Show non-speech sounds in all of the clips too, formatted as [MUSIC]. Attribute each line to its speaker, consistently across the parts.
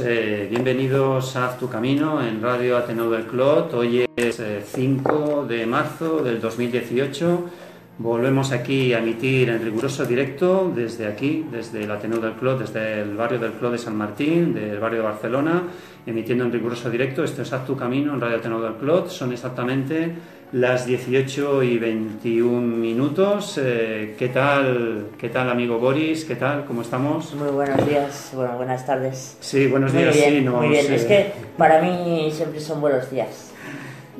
Speaker 1: Eh, bienvenidos a tu Camino en Radio Ateneo del Clot. Hoy es eh, 5 de marzo del 2018. Volvemos aquí a emitir en riguroso directo desde aquí, desde el Ateneo del Clot, desde el barrio del Clot de San Martín, del barrio de Barcelona, emitiendo en riguroso directo. Esto es Haz tu Camino en Radio Ateneo del Clot. Son exactamente las 18 y 21 minutos. Eh, ¿Qué tal, qué tal amigo Boris? ¿Qué tal? ¿Cómo estamos?
Speaker 2: Muy buenos días, bueno, buenas tardes.
Speaker 1: Sí, buenos
Speaker 2: Muy
Speaker 1: días.
Speaker 2: bien,
Speaker 1: sí, no
Speaker 2: muy bien. Es que para mí siempre son buenos días.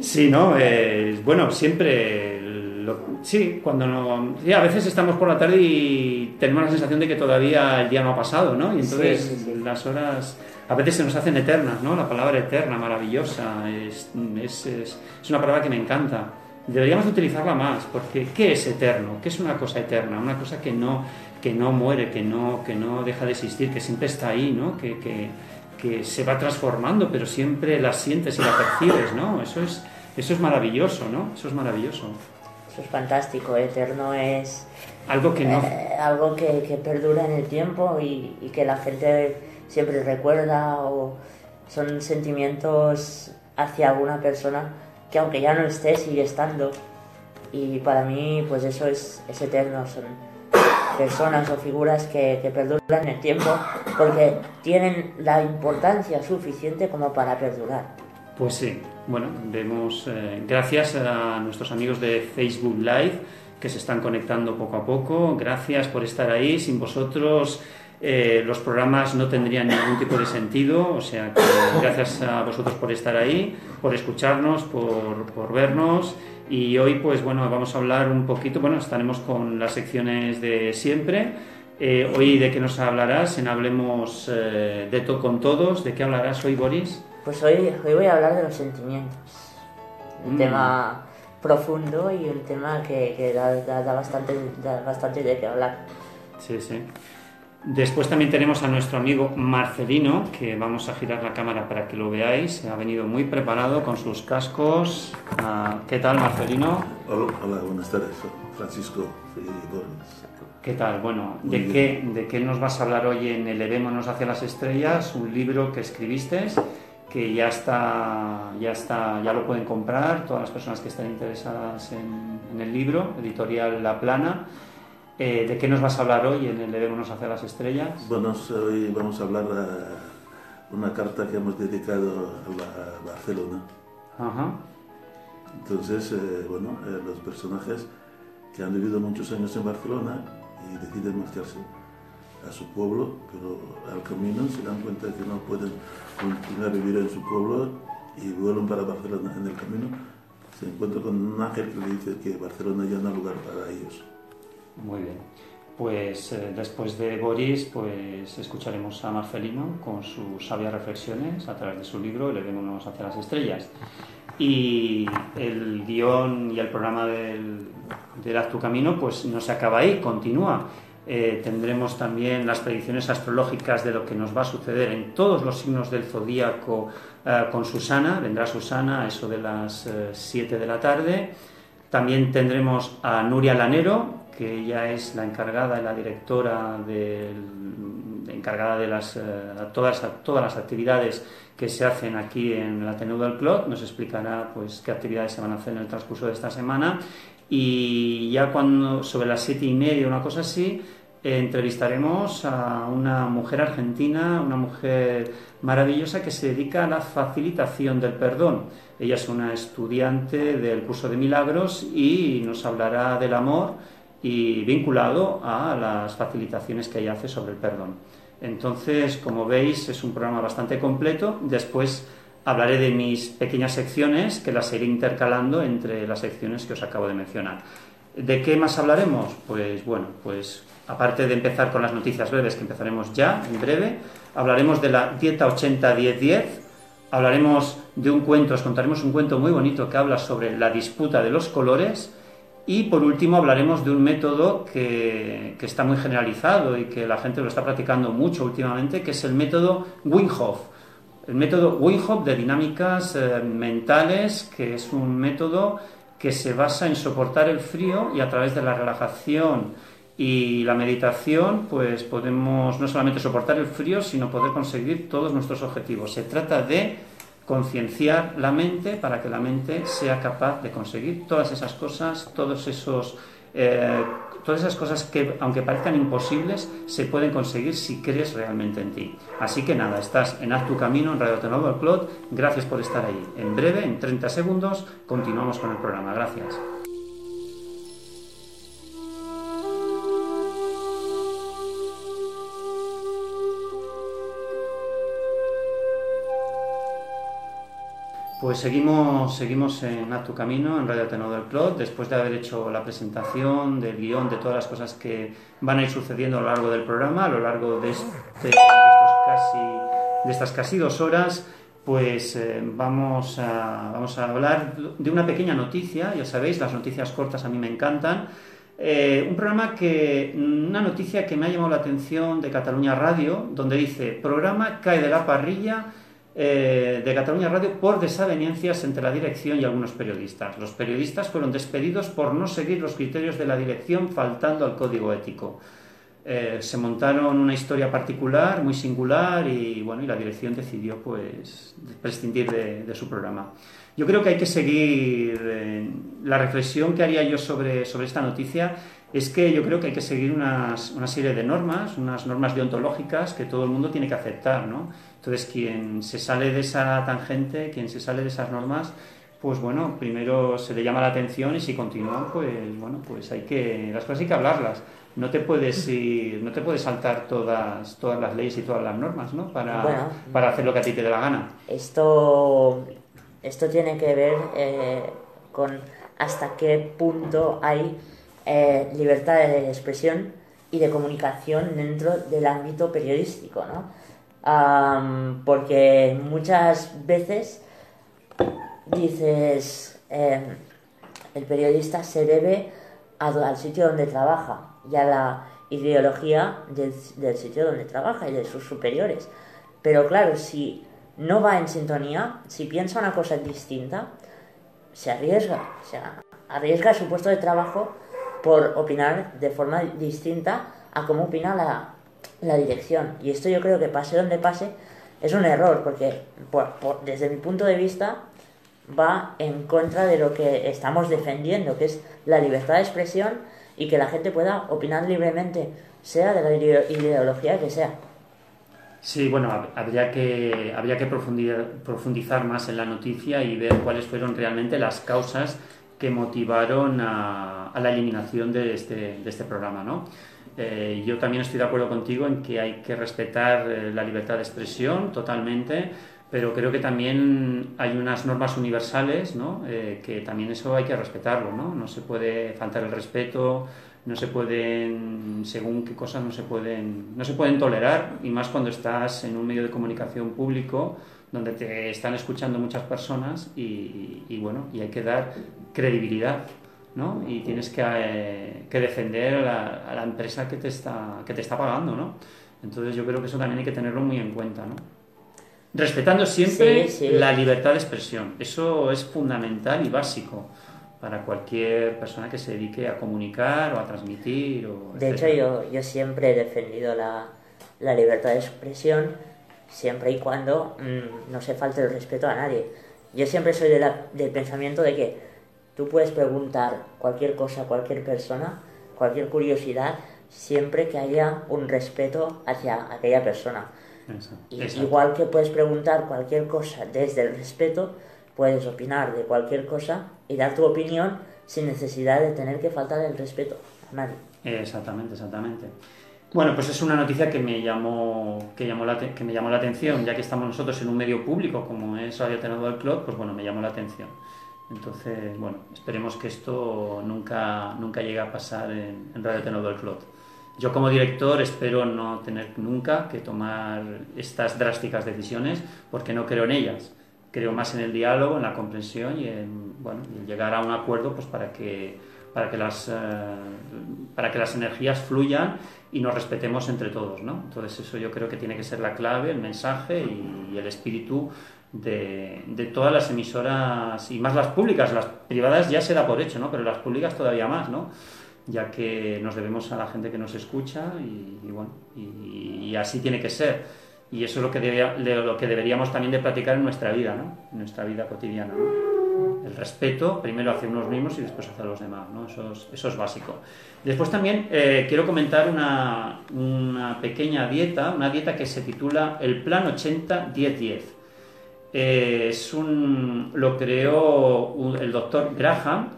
Speaker 1: Sí, ¿no? Eh, bueno, siempre. lo- sí, cuando no. sí, a veces estamos por la tarde y tenemos la sensación de que todavía el día no ha pasado, ¿no? Y entonces
Speaker 2: Sí, sí, sí.
Speaker 1: Las horas. A veces se nos hacen eternas, ¿no? La palabra eterna, maravillosa. Es, es, es- es una palabra que me encanta. Deberíamos utilizarla más, porque ¿qué es eterno? ¿Qué es una cosa eterna? Una cosa que no, que no muere, que no, que no deja de existir, que siempre está ahí, ¿no? Que, que, que se va transformando, pero siempre la sientes y la percibes, ¿no? Eso es, eso es maravilloso, ¿no? Eso es maravilloso.
Speaker 2: Eso es fantástico, eterno es
Speaker 1: Algo que no...
Speaker 2: eh, algo que, que perdura en el tiempo y, y que la gente siempre recuerda o son sentimientos hacia alguna persona que aunque ya no esté sigue estando. Y para mí pues eso es, es eterno, son personas o figuras que, que perduran el tiempo porque tienen la importancia suficiente como para perdurar.
Speaker 1: Pues sí, bueno, vemos, eh, gracias a nuestros amigos de Facebook Live que se están conectando poco a poco, gracias por estar ahí, sin vosotros eh, los programas no tendrían ningún tipo de sentido, o sea que gracias a vosotros por estar ahí, por escucharnos, por, por vernos y hoy pues bueno, vamos a hablar un poquito, bueno, estaremos con las secciones de siempre, Eh, hoy de qué nos hablarás, en Hablemos eh, de to con todos, ¿de qué hablarás hoy Boris?
Speaker 2: Pues hoy, hoy voy a hablar de los sentimientos. Un
Speaker 1: Mm.
Speaker 2: tema profundo y un tema que, que da, da- da bastante, da bastante de qué hablar.
Speaker 1: Sí, sí. Después también tenemos a nuestro amigo Marcelino, que vamos a girar la cámara para que lo veáis. Ha venido muy preparado con sus cascos. Ah, ¿Qué tal, Marcelino?
Speaker 3: Hola, hola, buenas tardes. Francisco Boris.
Speaker 1: ¿Qué tal? Bueno,
Speaker 3: Muy
Speaker 1: ¿de
Speaker 3: bien.
Speaker 1: qué, ¿de qué nos vas a hablar hoy en Elevémonos hacia las estrellas? Un libro que escribiste que ya está, ya está, ya lo pueden comprar todas las personas que estén interesadas en, en el libro, editorial La Plana. Eh, ¿De qué nos vas a hablar hoy en Elevémonos hacia las estrellas?
Speaker 3: Bueno, hoy vamos a hablar de una carta que hemos dedicado a la- Barcelona.
Speaker 1: Ajá.
Speaker 3: Entonces, eh, bueno, eh, los personajes que han vivido muchos años en Barcelona y deciden marcharse a su pueblo, pero al camino se dan cuenta que no pueden continuar a vivir en su pueblo y vuelven para Barcelona. En el camino se encuentran con un ángel que le dice que Barcelona ya no hay lugar para ellos.
Speaker 1: Muy bien. Pues eh, después de Boris, pues escucharemos a Marcelino con sus sabias reflexiones a través de su libro Elevémonos hacia las estrellas. Y el guion y el programa del, del Haz tu Camino, pues no se acaba ahí, continúa. Eh, tendremos también las predicciones astrológicas de lo que nos va a suceder en todos los signos del zodíaco eh, con Susana. Vendrá Susana a eso de las 7 de la tarde. También tendremos a Nuria Lanero, que ella es la encargada la directora encargada de las, eh, todas, todas las actividades que se hacen aquí en el Ateneo del Clot. Nos explicará pues, qué actividades se van a hacer en el transcurso de esta semana. Y ya cuando, sobre las siete y media, una cosa así, eh, entrevistaremos a una mujer argentina, una mujer maravillosa que se dedica a la facilitación del perdón. Ella es una estudiante del curso de milagros y nos hablará del amor y vinculado a las facilitaciones que ella hace sobre el perdón. Entonces, como veis, es un programa bastante completo. Después hablaré de mis pequeñas secciones que las iré intercalando entre las secciones que os acabo de mencionar. ¿De qué más hablaremos? Pues bueno, pues aparte de empezar con las noticias breves, que empezaremos ya en breve, hablaremos de la dieta 80-10-10, hablaremos de un cuento, os contaremos un cuento muy bonito que habla sobre la disputa de los colores y por último hablaremos de un método que, que está muy generalizado y que la gente lo está practicando mucho últimamente, que es el método Wim el método Wim de dinámicas eh, mentales, que es un método que se basa en soportar el frío y a través de la relajación y la meditación, pues podemos no solamente soportar el frío, sino poder conseguir todos nuestros objetivos. Se trata de concienciar la mente para que la mente sea capaz de conseguir todas esas cosas, todos esos eh, todas esas cosas que, aunque parezcan imposibles, se pueden conseguir si crees realmente en ti. Así que nada, estás en Haz tu Camino en Radio Tenodo Cloud. Gracias por estar ahí. En breve, en 30 segundos, continuamos con el programa. Gracias. Pues seguimos, seguimos en A Tu Camino, en Radio Ateneo del Clot, después de haber hecho la presentación del guion, de todas las cosas que van a ir sucediendo a lo largo del programa, a lo largo de, este, casi, de estas casi dos horas, pues eh, vamos, a, vamos a hablar de una pequeña noticia, ya sabéis, las noticias cortas a mí me encantan. Eh, un programa que, una noticia que me ha llamado la atención de Cataluña Radio, donde dice, programa cae de la parrilla eh, de Cataluña Radio por desavenencias entre la dirección y algunos periodistas. Los periodistas fueron despedidos por no seguir los criterios de la dirección faltando al código ético. Eh, se montaron una historia particular, muy singular, y bueno, y la dirección decidió pues prescindir de, su programa. Yo creo que hay que seguir eh, la reflexión que haría yo sobre, sobre esta noticia es que yo creo que hay que seguir unas, una serie de normas, unas normas deontológicas que todo el mundo tiene que aceptar, ¿no? Entonces, quien se sale de esa tangente, quien se sale de esas normas, pues bueno, primero se le llama la atención y si continúan, pues bueno, pues hay que, las cosas hay que hablarlas. No te puedes ir, no te puedes saltar todas, todas las leyes y todas las normas, ¿no? Para, para hacer lo que a ti te dé la gana.
Speaker 2: Esto, esto tiene que ver eh, con hasta qué punto hay eh, libertad de expresión y de comunicación dentro del ámbito periodístico, ¿no? porque muchas veces dices, em, el periodista se debe al sitio donde trabaja y a la ideología del, sitio donde trabaja y de sus superiores. Pero claro, si no va en sintonía, si piensa una cosa distinta, se arriesga, o arriesga su puesto de trabajo por opinar de forma distinta a cómo opina la, la dirección. Y esto yo creo que pase donde pase es un error, porque desde mi punto de vista va en contra de lo que estamos defendiendo, que es la libertad de expresión y que la gente pueda opinar libremente, sea de la ideología que sea.
Speaker 1: Sí, bueno, habría que, habría que profundizar más en la noticia y ver cuáles fueron realmente las causas que motivaron a, a la eliminación de este, de este programa, ¿no? Eh, yo también estoy de acuerdo contigo en que hay que respetar eh, la libertad de expresión totalmente, pero creo que también hay unas normas universales, ¿no? Eh, que también eso hay que respetarlo, ¿no? No se puede faltar el respeto, no se pueden, según qué cosas no se pueden, no se pueden tolerar, y más cuando estás en un medio de comunicación público donde te están escuchando muchas personas y, y bueno, y hay que dar credibilidad ¿no? Y tienes que, eh, que defender a la, empresa que te, está, que te está pagando, ¿no? Entonces yo creo que eso también hay que tenerlo muy en cuenta, ¿no? Respetando siempre la libertad de expresión. Eso es fundamental y básico para cualquier persona que se dedique a comunicar o a transmitir. O
Speaker 2: de hecho, yo, yo siempre he defendido la, la libertad de expresión siempre y cuando mm, no se falte el respeto a nadie. Yo siempre soy de la, del pensamiento de que Tú puedes preguntar cualquier cosa a cualquier persona, cualquier curiosidad, siempre que haya un respeto hacia aquella persona. Igual que puedes preguntar cualquier cosa desde el respeto, puedes opinar de cualquier cosa y dar tu opinión sin necesidad de tener que faltar el respeto a nadie.
Speaker 1: Exactamente, exactamente. Bueno, pues es una noticia que me llamó, que llamó la, que me llamó la atención, ya que estamos nosotros en un medio público como es Radio Ateneo del Clot, pues bueno, me llamó la atención. Entonces, bueno, esperemos que esto nunca, nunca llegue a pasar en, en Radio Ateneo del Clot. Yo como director espero no tener nunca que tomar estas drásticas decisiones porque no creo en ellas. Creo más en el diálogo, en la comprensión y en, bueno, en llegar a un acuerdo pues para que, para que, las, eh, para que las energías fluyan y nos respetemos entre todos. ¿no? Entonces eso yo creo que tiene que ser la clave, el mensaje y, y el espíritu de, todas las emisoras y más las públicas. Las privadas ya se da por hecho, ¿no? pero las públicas todavía más. ¿no? ya que nos debemos a la gente que nos escucha y, bueno, y, así tiene que ser. Y eso es lo que, lo que deberíamos también de practicar en nuestra vida, ¿no? En nuestra vida cotidiana. El respeto, primero hacia unos mismos y después hacia los demás, ¿no? Eso es, eso es básico. Después también eh, quiero comentar una, una pequeña dieta, una dieta que se titula el Plan 80-10-10. Eh, es un, lo creó el doctor Graham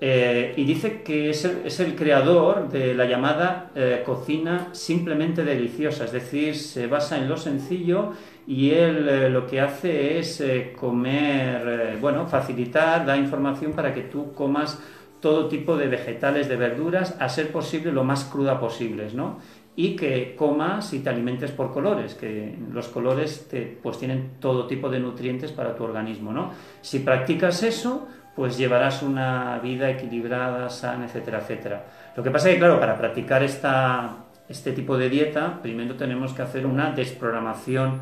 Speaker 1: eh, y dice que es el, es el creador de la llamada eh, cocina simplemente deliciosa, es decir, se basa en lo sencillo y él lo que hace es comer, bueno, facilitar, da información para que tú comas todo tipo de vegetales, de verduras, a ser posible lo más cruda posibles, ¿no? Y que comas y te alimentes por colores, que los colores te, pues tienen todo tipo de nutrientes para tu organismo, ¿no? Si practicas eso, pues llevarás una vida equilibrada, sana, etcétera, etcétera. Lo que pasa es que, claro, para practicar esta, este tipo de dieta, primero tenemos que hacer una desprogramación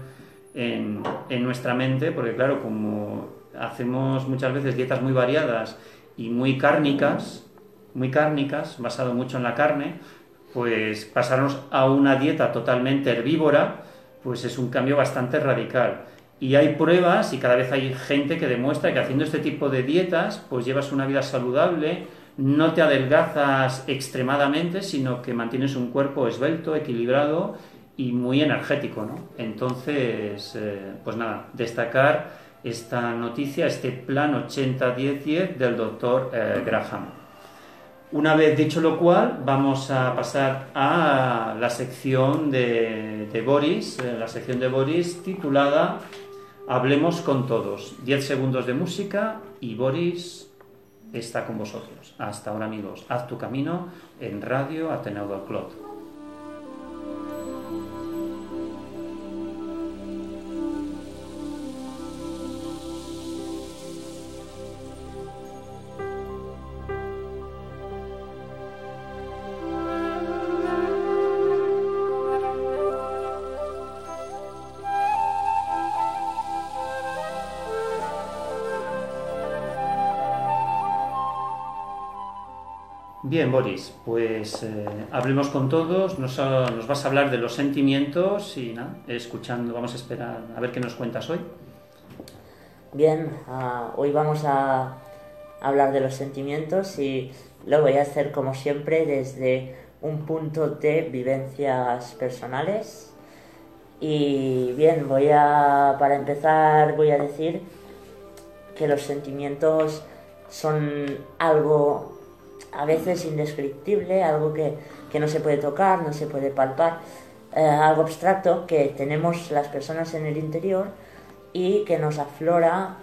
Speaker 1: en, en nuestra mente, porque, claro, como hacemos muchas veces dietas muy variadas y muy cárnicas, muy cárnicas, basado mucho en la carne, pues pasarnos a una dieta totalmente herbívora, pues es un cambio bastante radical. Y hay pruebas y cada vez hay gente que demuestra que haciendo este tipo de dietas, pues llevas una vida saludable, no te adelgazas extremadamente, sino que mantienes un cuerpo esbelto, equilibrado y muy energético, ¿no? Entonces, eh, pues nada, destacar esta noticia, este plan 80-10-10 del doctor eh, Graham. Una vez dicho lo cual, vamos a pasar a la sección de, Boris, eh, la sección de Boris titulada Hablemos con todos. 10 segundos de música y Boris está con vosotros. Hasta ahora amigos, haz tu camino en Radio Ateneo del Clot. Bien, Boris, pues eh, hablemos con todos, nos, nos vas a hablar de los sentimientos y nada, escuchando, vamos a esperar a ver qué nos cuentas hoy.
Speaker 2: Bien, ah, hoy vamos a hablar de los sentimientos y lo voy a hacer como siempre desde un punto de vivencias personales. Y bien, voy a, para empezar, voy a decir que los sentimientos son algo a veces indescriptible, algo que, que no se puede tocar, no se puede palpar, eh, algo abstracto que tenemos las personas en el interior y que nos aflora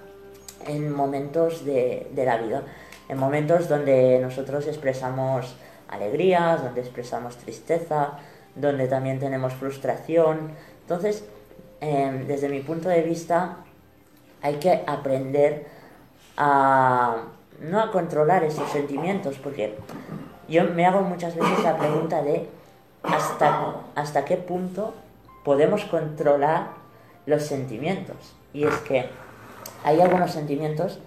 Speaker 2: en momentos de, de la vida, en momentos donde nosotros expresamos alegrías, donde expresamos tristeza, donde también tenemos frustración. Entonces, eh, desde mi punto de vista, hay que aprender a no a controlar esos sentimientos, porque yo me hago muchas veces la pregunta de hasta, hasta qué punto podemos controlar los sentimientos. Y es que hay algunos sentimientos,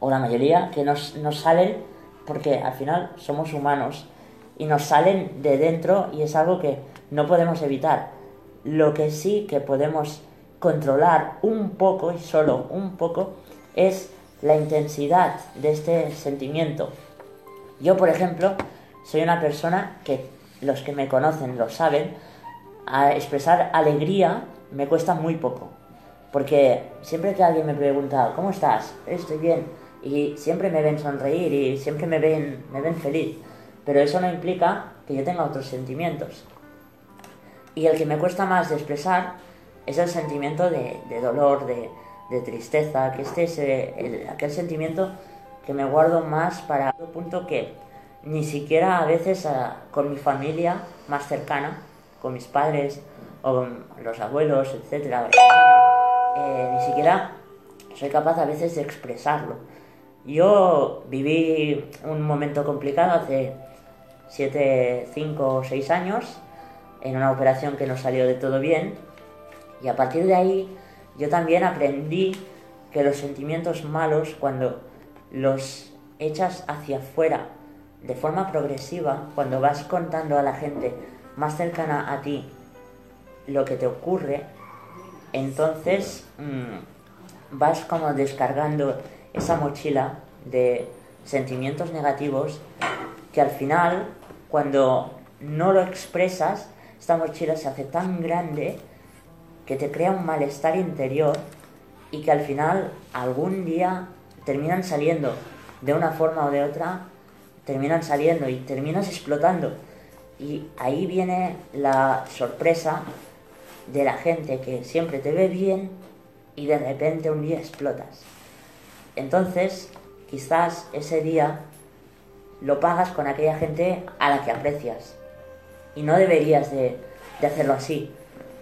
Speaker 2: o la mayoría, que nos, nos salen porque al final somos humanos y nos salen de dentro y es algo que no podemos evitar. Lo que sí que podemos controlar un poco y solo un poco es la intensidad de este sentimiento. Yo, por ejemplo, soy una persona que los que me conocen lo saben, a expresar alegría me cuesta muy poco. Porque siempre que alguien me pregunta, ¿cómo estás? Estoy bien. Y siempre me ven sonreír y siempre me ven, me ven feliz. Pero eso no implica que yo tenga otros sentimientos. Y el que me cuesta más de expresar es el sentimiento de, de dolor, de, de, tristeza, que este es eh, el, aquel sentimiento que me guardo más para el punto que ni siquiera a veces a, con mi familia más cercana, con mis padres o con los abuelos, etcétera, eh, ni siquiera soy capaz a veces de expresarlo. Yo viví un momento complicado hace 7, 5 o 6 años en una operación que no salió de todo bien y a partir de ahí yo también aprendí que los sentimientos malos cuando los echas hacia afuera de forma progresiva, cuando vas contando a la gente más cercana a ti lo que te ocurre, entonces mmm, vas como descargando esa mochila de sentimientos negativos que al final, cuando no lo expresas, esta mochila se hace tan grande que te crea un malestar interior y que al final algún día terminan saliendo de una forma o de otra, terminan saliendo y terminas explotando. Y ahí viene la sorpresa de la gente que siempre te ve bien y de repente un día explotas. Entonces, quizás ese día lo pagas con aquella gente a la que aprecias. Y no deberías de, de hacerlo así,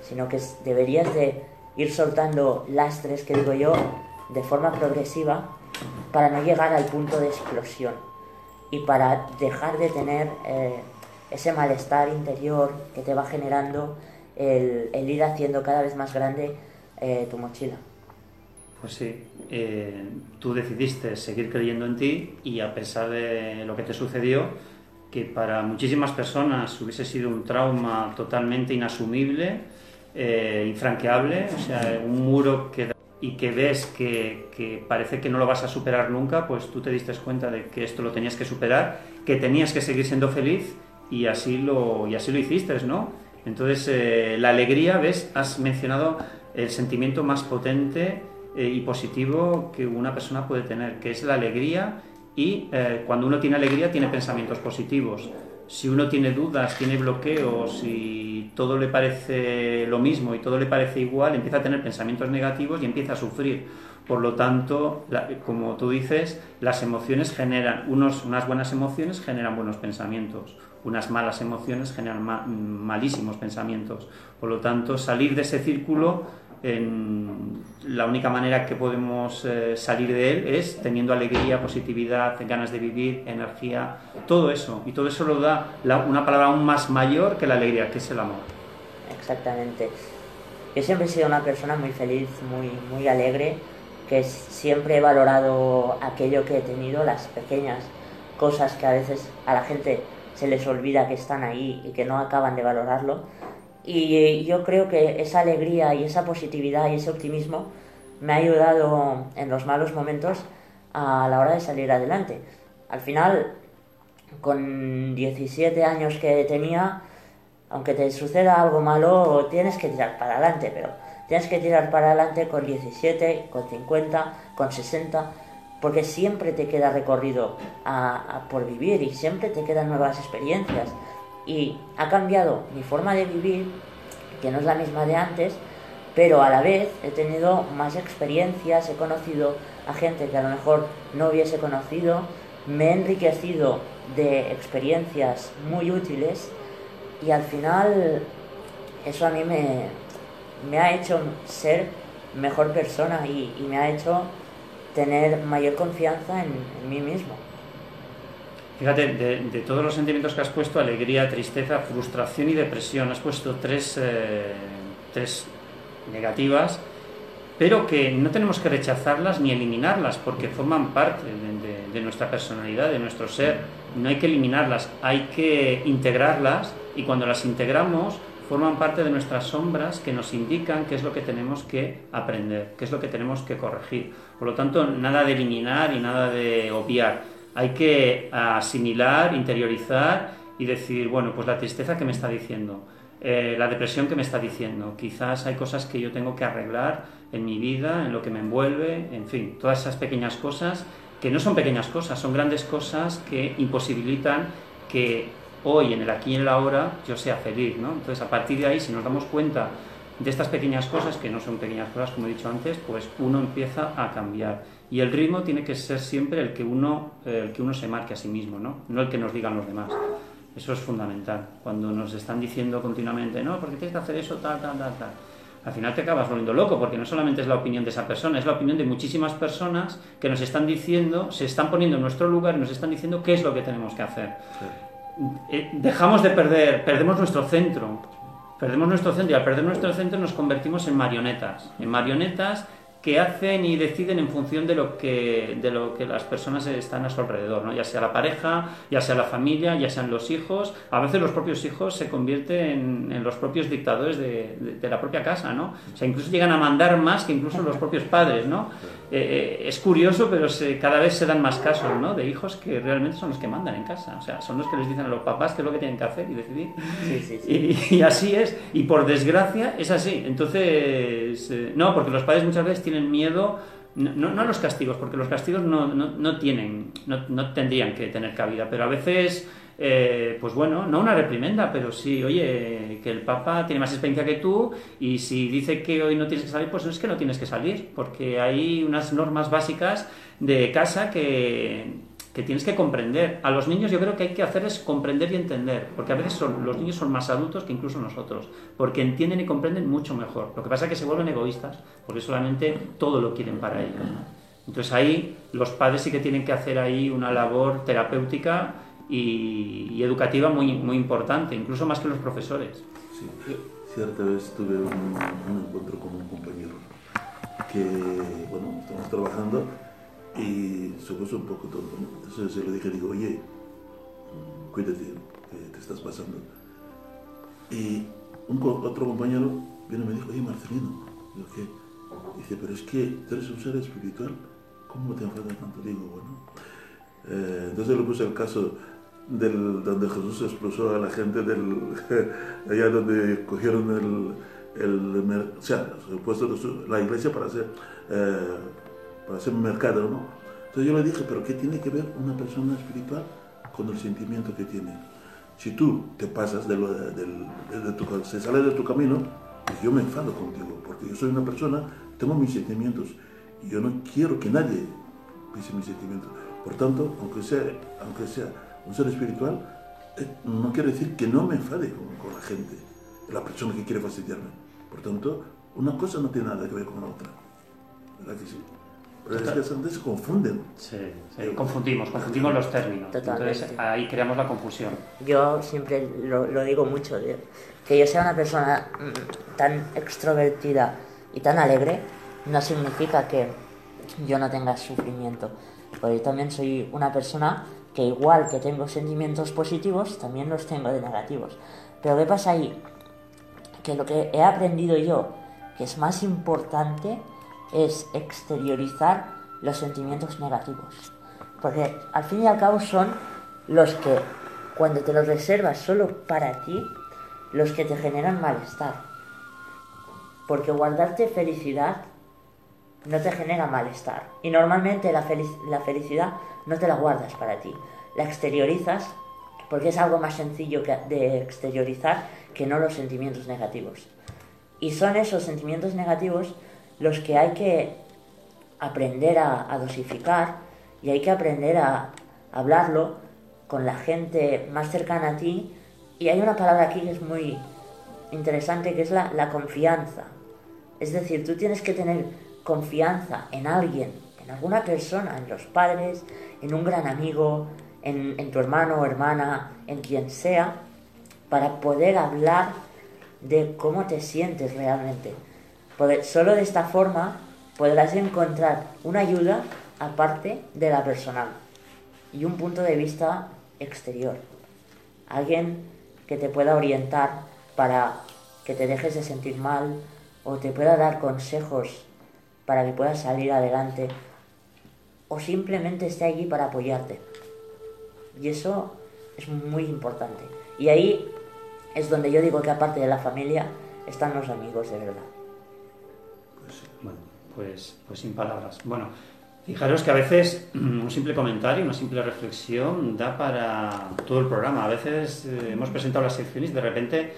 Speaker 2: sino que deberías de ir soltando lastres, que digo yo, de forma progresiva para no llegar al punto de explosión y para dejar de tener eh, ese malestar interior que te va generando el, el ir haciendo cada vez más grande eh, tu mochila.
Speaker 1: Pues sí, eh, tú decidiste seguir creyendo en ti y a pesar de lo que te sucedió, que para muchísimas personas hubiese sido un trauma totalmente inasumible, eh, infranqueable, o sea, un muro que y que ves que, parece que no lo vas a superar nunca, pues tú te diste cuenta de que esto lo tenías que superar, que tenías que seguir siendo feliz y así lo, y así lo hiciste, ¿no? Entonces, eh, la alegría, ¿ves? Has mencionado el sentimiento más potente eh, y positivo que una persona puede tener, que es la alegría y cuando uno tiene alegría tiene pensamientos positivos. Si uno tiene dudas, tiene bloqueos y todo le parece lo mismo y todo le parece igual, empieza a tener pensamientos negativos y empieza a sufrir. Por lo tanto, como tú dices, las emociones generan, unos, unas buenas emociones generan buenos pensamientos, unas malas emociones generan ma, malísimos pensamientos. Por lo tanto, salir de ese círculo en la única manera que podemos eh, salir de él es teniendo alegría, positividad, ganas de vivir, energía, todo eso. Y todo eso lo da una palabra aún más mayor que la alegría, que es el amor.
Speaker 2: Exactamente. Yo siempre he sido una persona muy feliz, muy, muy alegre, que siempre he valorado aquello que he tenido, las pequeñas cosas que a veces a la gente se les olvida que están ahí y que no acaban de valorarlo y yo creo que esa alegría y esa positividad y ese optimismo me ha ayudado en los malos momentos a la hora de salir adelante. Al final, con 17 años que tenía, aunque te suceda algo malo, tienes que tirar para adelante, pero tienes que tirar para adelante con 17, con 50, con 60, porque siempre te queda recorrido a por vivir y siempre te quedan nuevas experiencias y ha cambiado mi forma de vivir, que no es la misma de antes, pero a la vez he tenido más experiencias, he conocido a gente que a lo mejor no hubiese conocido, me he enriquecido de experiencias muy útiles y al final eso a mí me, me ha hecho ser mejor persona y, me ha hecho tener mayor confianza en mí mismo.
Speaker 1: Fíjate, de, todos los sentimientos que has puesto, alegría, tristeza, frustración y depresión, has puesto tres, eh, tres negativas, pero que no tenemos que rechazarlas ni eliminarlas, porque forman parte de, de, de, nuestra personalidad, de nuestro ser. No hay que eliminarlas, hay que integrarlas y cuando las integramos forman parte de nuestras sombras que nos indican qué es lo que tenemos que aprender, qué es lo que tenemos que corregir. Por lo tanto, nada de eliminar y nada de obviar hay que asimilar, interiorizar y decir, bueno, pues la tristeza que me está diciendo, eh, la depresión que me está diciendo, quizás hay cosas que yo tengo que arreglar en mi vida, en lo que me envuelve, en fin, todas esas pequeñas cosas que no son pequeñas cosas, son grandes cosas que imposibilitan que hoy, en el aquí y en el ahora, yo sea feliz, ¿no? Entonces, a partir de ahí, si nos damos cuenta de estas pequeñas cosas, que no son pequeñas cosas, como he dicho antes, pues uno empieza a cambiar. Y el ritmo tiene que ser siempre el que uno, eh, el que uno se marque a sí mismo, ¿no? No el que nos digan los demás. Eso es fundamental. Cuando nos están diciendo continuamente, no, porque tienes que hacer eso, tal, tal, tal, tal. Al final te acabas volviendo loco, porque no solamente es la opinión de esa persona, es la opinión de muchísimas personas que nos están diciendo, se están poniendo en nuestro lugar y nos están diciendo qué es lo que tenemos que hacer. Eh, dejamos de perder, perdemos nuestro centro, perdemos nuestro centro y al perder nuestro centro nos convertimos en marionetas, en marionetas que hacen y deciden en función de lo que, de lo que las personas están a su alrededor, ¿no? ya sea la pareja, ya sea la familia, ya sean los hijos. A veces los propios hijos se convierten en, los propios dictadores de, de- de la propia casa, ¿no? O sea, incluso llegan a mandar más que incluso los propios padres, ¿no? Eh, eh, es curioso, pero se- cada vez se dan más casos, ¿no? De hijos que realmente son los que mandan en casa, o sea, son los que les dicen a los papás qué es lo que tienen que hacer y decidir.
Speaker 2: Sí, sí, sí.
Speaker 1: Y, y así es, y por desgracia es así. Entonces, eh, no, porque los padres muchas veces tienen miedo, no, no- no a los castigos, porque los castigos no, no, no tienen, no, no tendrían que tener cabida, pero a veces, eh, pues bueno, no una reprimenda, pero sí, oye, que el Papa tiene más experiencia que tú y si dice que hoy no tienes que salir, pues no es que no tienes que salir, porque hay unas normas básicas de casa que, que tienes que comprender. A los niños yo creo que hay que hacer es comprender y entender, porque a veces son, los niños son más adultos que incluso nosotros, porque entienden y comprenden mucho mejor. Lo que pasa es que se vuelven egoístas, porque solamente todo lo quieren para ellos. Entonces ahí los padres sí que tienen que hacer ahí una labor terapéutica y, y educativa muy, muy importante, incluso más que los profesores.
Speaker 3: Sí, cierta vez tuve un, un encuentro con un compañero que, bueno, estamos trabajando y se puso un poco tonto. Entonces yo le dije, digo, oye, cuídate, que te estás pasando. Y un otro compañero vino y me dijo, oye, Marcelino, digo, ¿qué? Dice, pero es que tú eres un ser espiritual, ¿cómo te enfadas tanto? Digo, bueno. Eh, entonces le puse el caso del, donde Jesús expulsó a la gente del, [LAUGHS] allá donde cogieron el, el o sea, puesto la iglesia para hacer, eh, para hacer un mercado, ¿no? Entonces yo le dije, pero ¿qué tiene que ver una persona espiritual con el sentimiento que tiene? Si tú te pasas de, lo, del, de tu, se sale de tu camino, pues yo me enfado contigo, porque yo soy una persona, tengo mis sentimientos, y yo no quiero que nadie pise mis sentimientos. Por tanto, aunque sea, aunque sea un ser espiritual, eh, no quiere decir que no me enfade con, con la gente, la persona que quiere fastidiarme. Por tanto, una cosa no tiene nada que ver con la otra. ¿Verdad que sí? Pero es que antes se confunden.
Speaker 1: Sí, confundimos, confundimos los términos.
Speaker 2: Totalmente.
Speaker 1: Entonces ahí creamos la confusión.
Speaker 2: Yo siempre lo, lo digo mucho, de- que yo sea una persona mm, tan extrovertida y tan alegre no significa que yo no tenga sufrimiento. Porque yo también soy una persona que igual que tengo sentimientos positivos, también los tengo de negativos. Pero ¿qué pasa ahí? Que lo que he aprendido yo, que es más importante, es exteriorizar los sentimientos negativos. Porque al fin y al cabo son los que, cuando te los reservas solo para ti, los que te generan malestar. Porque guardarte felicidad no te genera malestar. Y normalmente la, felic- la felicidad no te la guardas para ti. La exteriorizas porque es algo más sencillo de exteriorizar que no los sentimientos negativos. Y son esos sentimientos negativos los que hay que aprender a, a dosificar y hay que aprender a hablarlo con la gente más cercana a ti. Y hay una palabra aquí que es muy interesante, que es la, confianza. Es decir, tú tienes que tener confianza en alguien, en alguna persona, en los padres, en un gran amigo, en tu hermano o hermana, en quien sea, para poder hablar de cómo te sientes realmente. Solo de esta forma podrás encontrar una ayuda aparte de la personal y un punto de vista exterior. Alguien que te pueda orientar para que te dejes de sentir mal o te pueda dar consejos para que puedas salir adelante o simplemente esté allí para apoyarte. Y eso es muy importante. Y ahí es donde yo digo que aparte de la familia están los amigos de verdad.
Speaker 1: Pues, pues sin palabras. Bueno, Fijaros que a veces [CLEARS THROAT] un simple comentario, una simple reflexión da para todo el programa. A veces eh, hemos presentado las secciones y de repente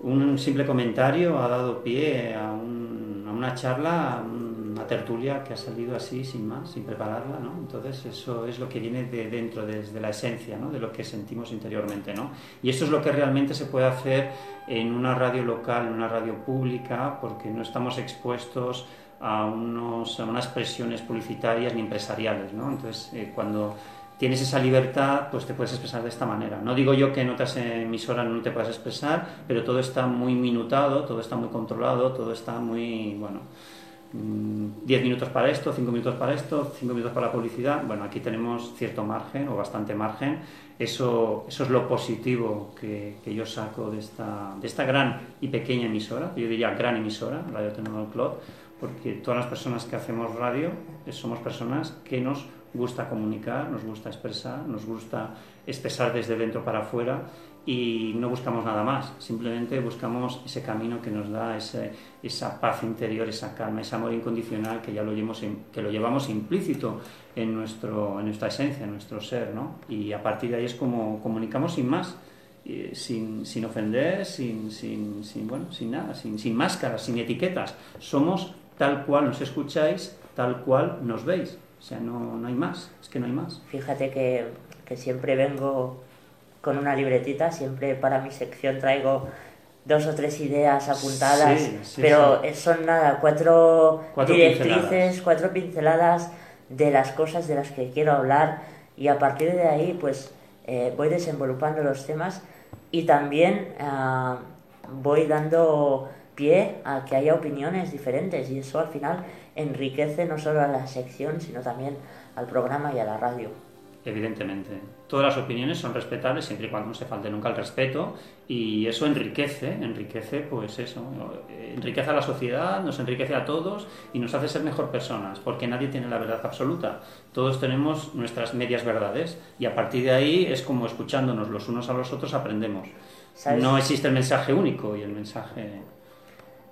Speaker 1: un simple comentario ha dado pie a una charla, a una tertulia que ha salido así, sin más, sin prepararla, ¿no? Entonces eso es lo que viene de dentro, desde la esencia, ¿no? De lo que sentimos interiormente, ¿no? Y eso es lo que realmente se puede hacer en una radio local, en una radio pública, porque no estamos expuestos a, unos, a unas presiones publicitarias ni empresariales, ¿no? Entonces, eh, cuando tienes esa libertad, pues te puedes expresar de esta manera. No digo yo que en otras emisoras no te puedas expresar, pero todo está muy minutado, todo está muy controlado, todo está muy, bueno, mm, 10 minutos para esto, 5 minutos para esto, 5 minutos para la publicidad. Bueno, aquí tenemos cierto margen o bastante margen. Eso, eso es lo positivo que, que yo saco de esta, de esta gran y pequeña emisora, yo diría gran emisora, Radio Tecnológico Club, porque todas las personas que hacemos radio eh, somos personas que nos gusta comunicar, nos gusta expresar, nos gusta expresar desde dentro para afuera y no buscamos nada más, simplemente buscamos ese camino que nos da ese- esa paz interior, esa calma, ese amor incondicional que ya lo llevamos, que lo llevamos implícito en, nuestro, en nuestra esencia, en nuestro ser, ¿no? Y a partir de ahí es como comunicamos sin más, eh, sin, sin ofender, sin, sin, sin, bueno, sin nada, sin, sin máscaras, sin etiquetas. Somos tal cual nos escucháis, tal cual nos veis. O sea, no, no hay más, es que no hay más.
Speaker 2: Fíjate que, que siempre vengo con una libretita, siempre para mi sección traigo dos o tres ideas apuntadas,
Speaker 1: Sí, sí,
Speaker 2: pero
Speaker 1: sí.
Speaker 2: son nada, cuatro,
Speaker 1: Cuatro
Speaker 2: directrices,
Speaker 1: pinceladas.
Speaker 2: cuatro pinceladas de las cosas de las que quiero hablar y a partir de ahí pues eh, voy desenvolupando los temas y también ah, voy dando pie a que haya opiniones diferentes y eso al final enriquece no solo a la sección sino también al programa y a la radio.
Speaker 1: Evidentemente. Todas las opiniones son respetables siempre y cuando no se falte nunca el respeto y eso enriquece, enriquece pues eso, enriquece a la sociedad, nos enriquece a todos y nos hace ser mejor personas porque nadie tiene la verdad absoluta. Todos tenemos nuestras medias verdades y a partir de ahí es como escuchándonos los unos a los otros aprendemos.
Speaker 2: ¿Sabes?
Speaker 1: No existe el mensaje único y el mensaje,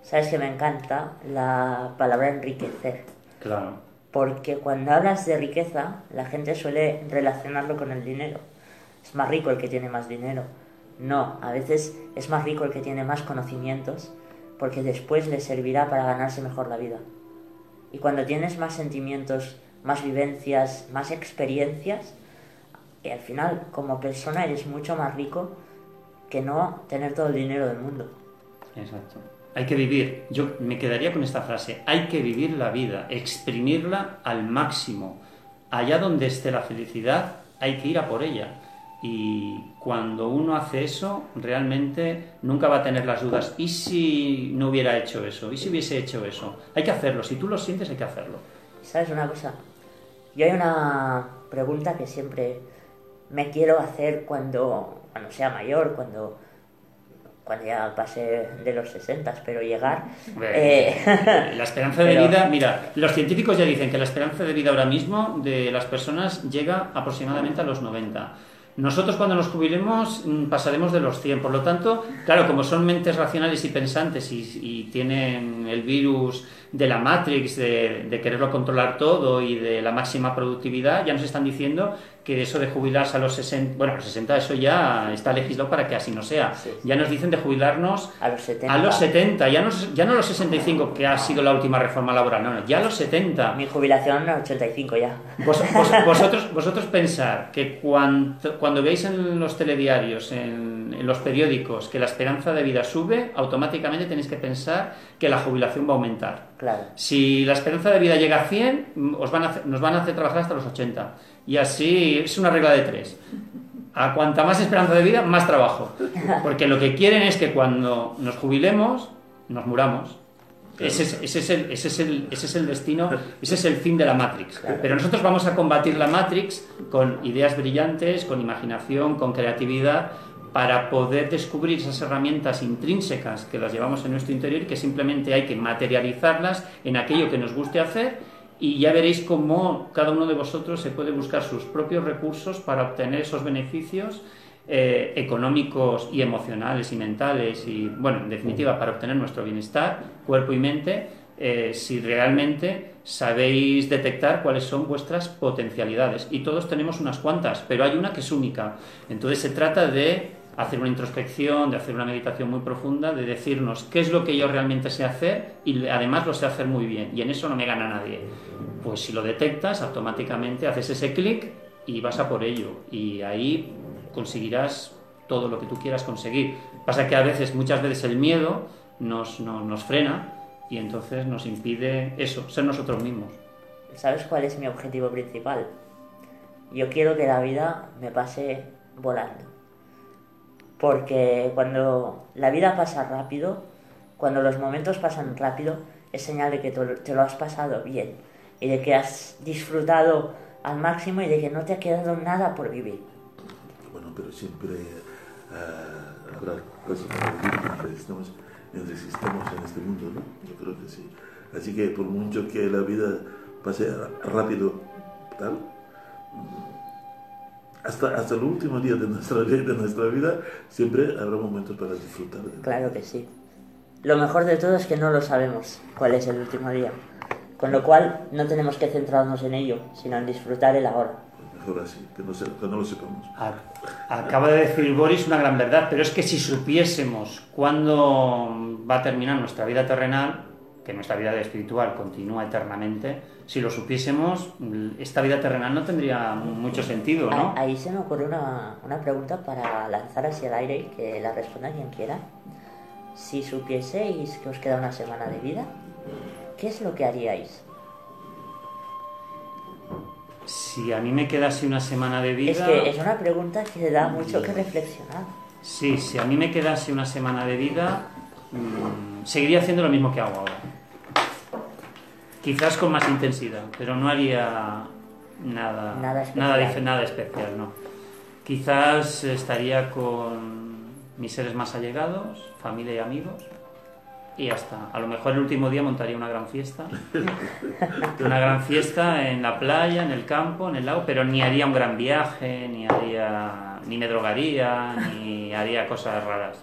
Speaker 2: Sabes que me encanta la palabra enriquecer,
Speaker 1: claro,
Speaker 2: porque cuando hablas de riqueza, la gente suele relacionarlo con el dinero. Es más rico el que tiene más dinero. No, a veces es más rico el que tiene más conocimientos, porque después le servirá para ganarse mejor la vida. Y cuando tienes más sentimientos, más vivencias, más experiencias, y al final como persona eres mucho más rico que no tener todo el dinero del mundo.
Speaker 1: Exacto. Hay que vivir, yo me quedaría con esta frase, hay que vivir la vida, exprimirla al máximo. Allá donde esté la felicidad, hay que ir a por ella. Y cuando uno hace eso, realmente nunca va a tener las dudas. ¿Y si no hubiera hecho eso? ¿Y si hubiese hecho eso? Hay que hacerlo. Si tú lo sientes, hay que hacerlo.
Speaker 2: ¿Sabes una cosa? Yo hay una pregunta que siempre me quiero hacer cuando, cuando sea mayor, cuando, cuando ya pase de los 60, pero llegar. eh, [LAUGHS]
Speaker 1: La esperanza de
Speaker 2: Pero-
Speaker 1: vida, mira, los científicos ya dicen que la esperanza de vida ahora mismo de las personas llega aproximadamente a los 90. Nosotros cuando nos jubilemos mm, pasaremos de los 100, por lo tanto, claro, como son mentes racionales y pensantes y, y tienen el virus de la Matrix, de, de quererlo controlar todo y de la máxima productividad, ya nos están diciendo que eso de jubilarse a los 60, bueno, a los 60 eso ya está legislado para que así no sea.
Speaker 2: Sí.
Speaker 1: Ya nos dicen de jubilarnos
Speaker 2: a los 70.
Speaker 1: a los 70, ya no, ya no los 65, que ha sido la última reforma laboral, no, no, ya a los 70.
Speaker 2: Mi jubilación a 85 ya.
Speaker 1: Vos- vos- [LAUGHS] vosotros, vosotros pensar que cuando, cuando veis en los telediarios, en, en los periódicos, que la esperanza de vida sube, automáticamente tenéis que pensar que la jubilación va a aumentar.
Speaker 2: Claro.
Speaker 1: Si la esperanza de vida llega a 100, mm, os van a nos van a hacer trabajar hasta los 80. Y así es una regla de tres. A cuanta más esperanza de vida, más trabajo. Porque lo que quieren es que cuando nos jubilemos, nos muramos. Ese es, ese, es el, ese, es el, ese es el destino, ese es el fin de la Matrix. Pero nosotros vamos a combatir la Matrix con ideas brillantes, con imaginación, con creatividad, para poder descubrir esas herramientas intrínsecas que las llevamos en nuestro interior y que simplemente hay que materializarlas en aquello que nos guste hacer y ya veréis cómo cada uno de vosotros se puede buscar sus propios recursos para obtener esos beneficios eh, económicos y emocionales y mentales y, bueno, en definitiva, para obtener nuestro bienestar, cuerpo y mente, eh, si realmente sabéis detectar cuáles son vuestras potencialidades. Y todos tenemos unas cuantas, pero hay una que es única. Entonces se trata de hacer una introspección, de hacer una meditación muy profunda, de decirnos qué es lo que yo realmente sé hacer y además lo sé hacer muy bien. Y en eso no me gana nadie. Pues si lo detectas, automáticamente haces ese clic y vas a por ello. Y ahí conseguirás todo lo que tú quieras conseguir. Pasa que a veces, muchas veces el miedo nos, nos, nos frena y entonces nos impide eso, ser nosotros mismos.
Speaker 2: ¿Sabes cuál es mi objetivo principal? Yo quiero que la vida me pase volando. Porque cuando la vida pasa rápido, cuando los momentos pasan rápido, es señal de que te lo has pasado bien y de que has disfrutado al máximo y de que no te ha quedado nada por vivir.
Speaker 3: Bueno, pero siempre uh, habrá cosas por vivir mientras estamos en este mundo, ¿no? Yo creo que sí. Así que por mucho que la vida pase rápido, tal, hasta, hasta el último día de nuestra, [LAUGHS] de nuestra vida, siempre habrá momentos para disfrutar.
Speaker 2: Claro que sí. Lo mejor de todo es que no lo sabemos cuál es el último día. Con lo cual no tenemos que centrarnos en ello, sino en disfrutar el ahora.
Speaker 3: Mejor así, que no, se, que no lo sepamos.
Speaker 1: Acaba de decir Boris una gran verdad, pero es que si supiésemos cuándo va a terminar nuestra vida terrenal, que nuestra vida espiritual continúa eternamente, si lo supiésemos, esta vida terrenal no tendría mucho sentido, ¿no?
Speaker 2: Ahí se me ocurre una, una pregunta para lanzar hacia el aire y que la responda quien quiera. Si supieseis que os queda una semana de vida, ¿qué es lo que haríais?
Speaker 1: Si a mí me quedase una semana de vida...
Speaker 2: Es que es una pregunta que da mucho que reflexionar.
Speaker 1: Sí, si a mí me quedase una semana de vida, mmm, seguiría haciendo lo mismo que hago ahora. Quizás con más intensidad, pero no haría nada,
Speaker 2: Nada especial.
Speaker 1: nada, nada especial, no. Quizás estaría con mis seres más allegados, familia y amigos, y ya está. A lo mejor el último día montaría una gran fiesta, [LAUGHS] una gran fiesta en la playa, en el campo, en el lago, pero ni haría un gran viaje, ni haría, ni me drogaría, ni haría cosas raras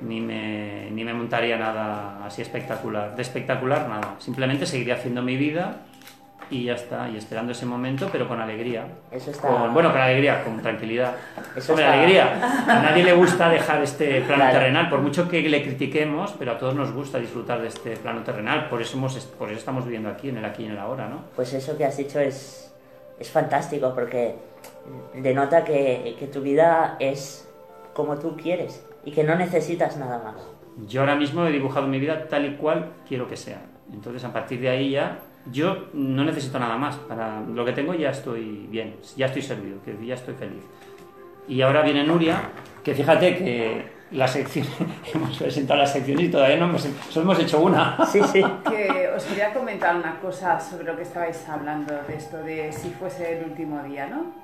Speaker 1: ni me, ni me montaría nada así espectacular. De espectacular nada. Simplemente seguiría haciendo mi vida y ya está. Y esperando ese momento, pero con alegría.
Speaker 2: Eso está...
Speaker 1: Con- bueno, con alegría, con tranquilidad.
Speaker 2: Eso
Speaker 1: Hombre,
Speaker 2: está-
Speaker 1: alegría. A nadie le gusta dejar este [LAUGHS] plano
Speaker 2: Claro.
Speaker 1: terrenal, por mucho que le critiquemos, pero a todos nos gusta disfrutar de este plano terrenal. Por eso, hemos, por eso estamos viviendo aquí, en el aquí y en el ahora, ¿no?
Speaker 2: Pues eso que has dicho es, es fantástico porque denota que, que tu vida es como tú quieres y que no necesitas nada más.
Speaker 1: Yo ahora mismo he dibujado mi vida tal y cual quiero que sea. Entonces, a partir de ahí ya, yo no necesito nada más. Para lo que tengo ya estoy bien, ya estoy servido, que ya estoy feliz. Y ahora viene Nuria, que fíjate que la sección, [LAUGHS] hemos presentado la sección y todavía no hemos, solo hemos hecho una.
Speaker 2: Sí, sí.
Speaker 4: Que os quería comentar una cosa sobre lo que estabais hablando, de esto de si fuese el último día, ¿no?